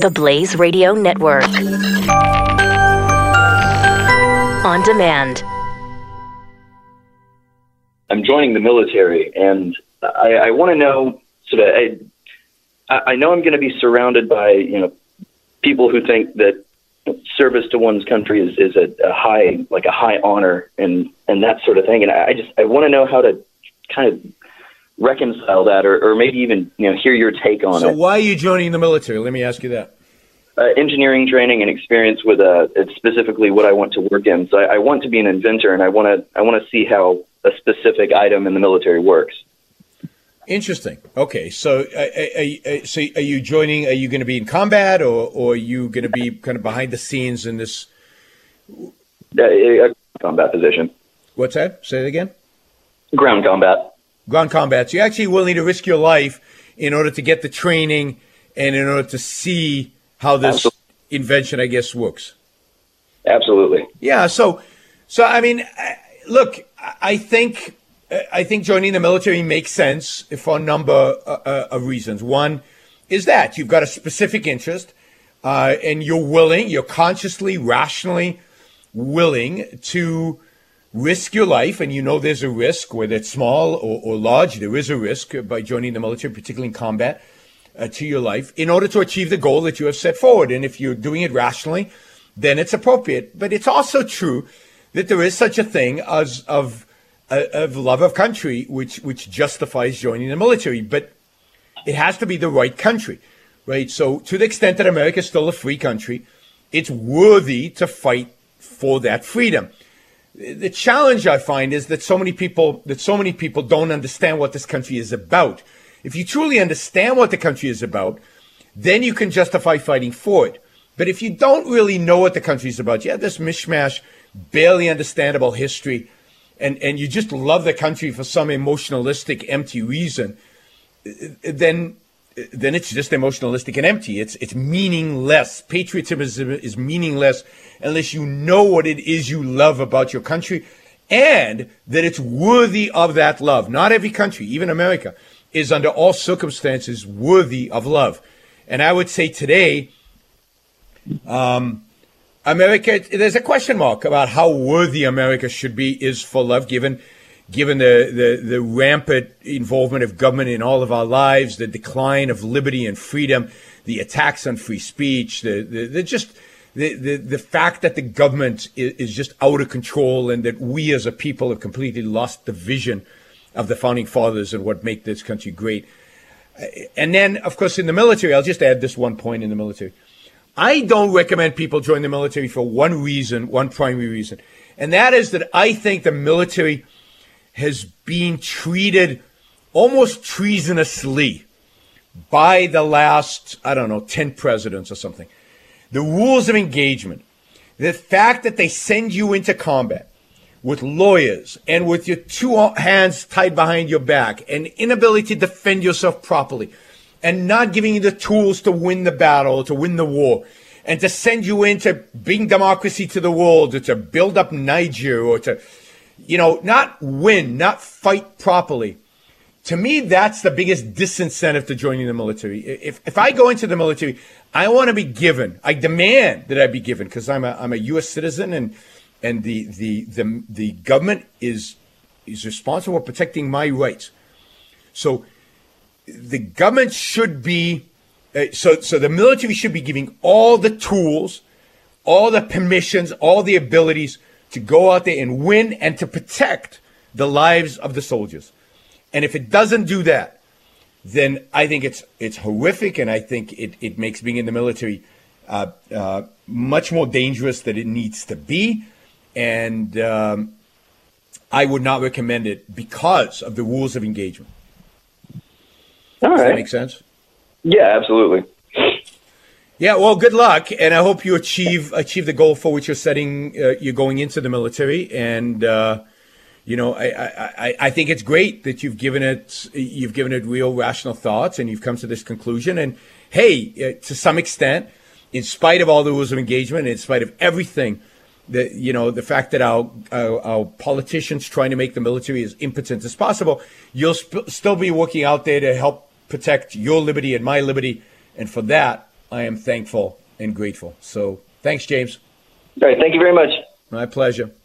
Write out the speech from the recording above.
The Blaze Radio Network. On demand. I'm joining the military, and I, I want to know sort of. I, I know I'm going to be surrounded by you know people who think that service to one's country is, is a, a high like a high honor and and that sort of thing. And I, I just I want to know how to kind of reconcile that, or, or maybe even you know hear your take on so it. So why are you joining the military? Let me ask you that. Uh, engineering training and experience with uh, it's specifically what I want to work in. So I, I want to be an inventor, and I want to I want to see how a specific item in the military works. Interesting. Okay, so uh, uh, uh, so are you joining? Are you going to be in combat, or, or are you going to be kind of behind the scenes in this? a combat position. What's that? Say it again. Ground combat. Ground combat. So you're actually willing to risk your life in order to get the training and in order to see how this Absolutely. invention, I guess, works. Absolutely. Yeah. So, so I mean, look, I think I think joining the military makes sense for a number uh, uh, of reasons. One is that you've got a specific interest, uh, and you're willing, you're consciously, rationally willing to risk your life, and you know there's a risk, whether it's small or, or large, there is a risk by joining the military, particularly in combat, uh, to your life, in order to achieve the goal that you have set forward. And if you're doing it rationally, then it's appropriate. But it's also true that there is such a thing as of of love of country, which which justifies joining the military. But it has to be the right country, right? So to the extent that America is still a free country, it's worthy to fight for that freedom. The challenge I find is that so many people that so many people don't understand what this country is about. If you truly understand what the country is about, then you can justify fighting for it. But if you don't really know what the country is about, you have this mishmash, barely understandable history and, and you just love the country for some emotionalistic, empty reason, then then it's just emotionalistic and empty. It's it's meaningless. Patriotism is, meaningless unless you know what it is you love about your country and that it's worthy of that love. Not every country, even America, is under all circumstances worthy of love. And I would say today, um, America, there's a question mark about how worthy America should be is for love, given given the, the, the rampant involvement of government in all of our lives, the decline of liberty and freedom, the attacks on free speech, the, the, the just the, the, the fact that the government is, is just out of control and that we as a people have completely lost the vision of the founding fathers and what make this country great. Uh, and then, of course, in the military, I'll just add this one point in the military. I don't recommend people join the military for one reason, one primary reason, and that is that I think the military has been treated almost treasonously by the last, I don't know, 10 presidents or something. The rules of engagement, the fact that they send you into combat with lawyers and with your two hands tied behind your back and inability to defend yourself properly and not giving you the tools to win the battle, to win the war, and to send you into bring democracy to the world, or to build up Niger, or to, you know, not win, not fight properly. To me, that's the biggest disincentive to joining the military. If, if I go into the military, I want to be given, I demand that I be given because I'm a, I'm a U.S. citizen and, and the, the, the, the government is, is responsible for protecting my rights. So the government should be uh, so so the military should be giving all the tools, all the permissions, all the abilities to go out there and win and to protect the lives of the soldiers. And if it doesn't do that, then I think it's it's horrific, and I think it, it makes being in the military uh, uh, much more dangerous than it needs to be. And um, I would not recommend it because of the rules of engagement. All Does right. that make sense? Yeah, absolutely. Yeah, well, good luck, and I hope you achieve achieve the goal for which you're setting. Uh, you're going into the military, and uh, you know, I, I, I think it's great that you've given it you've given it real rational thoughts, and you've come to this conclusion. And hey, uh, to some extent, in spite of all the rules of engagement, in spite of everything, the you know the fact that our our, our politicians trying to make the military as impotent as possible, you'll sp- still be working out there to help protect your liberty and my liberty. And for that, I am thankful and grateful. So thanks, James. All right. Thank you very much. My pleasure.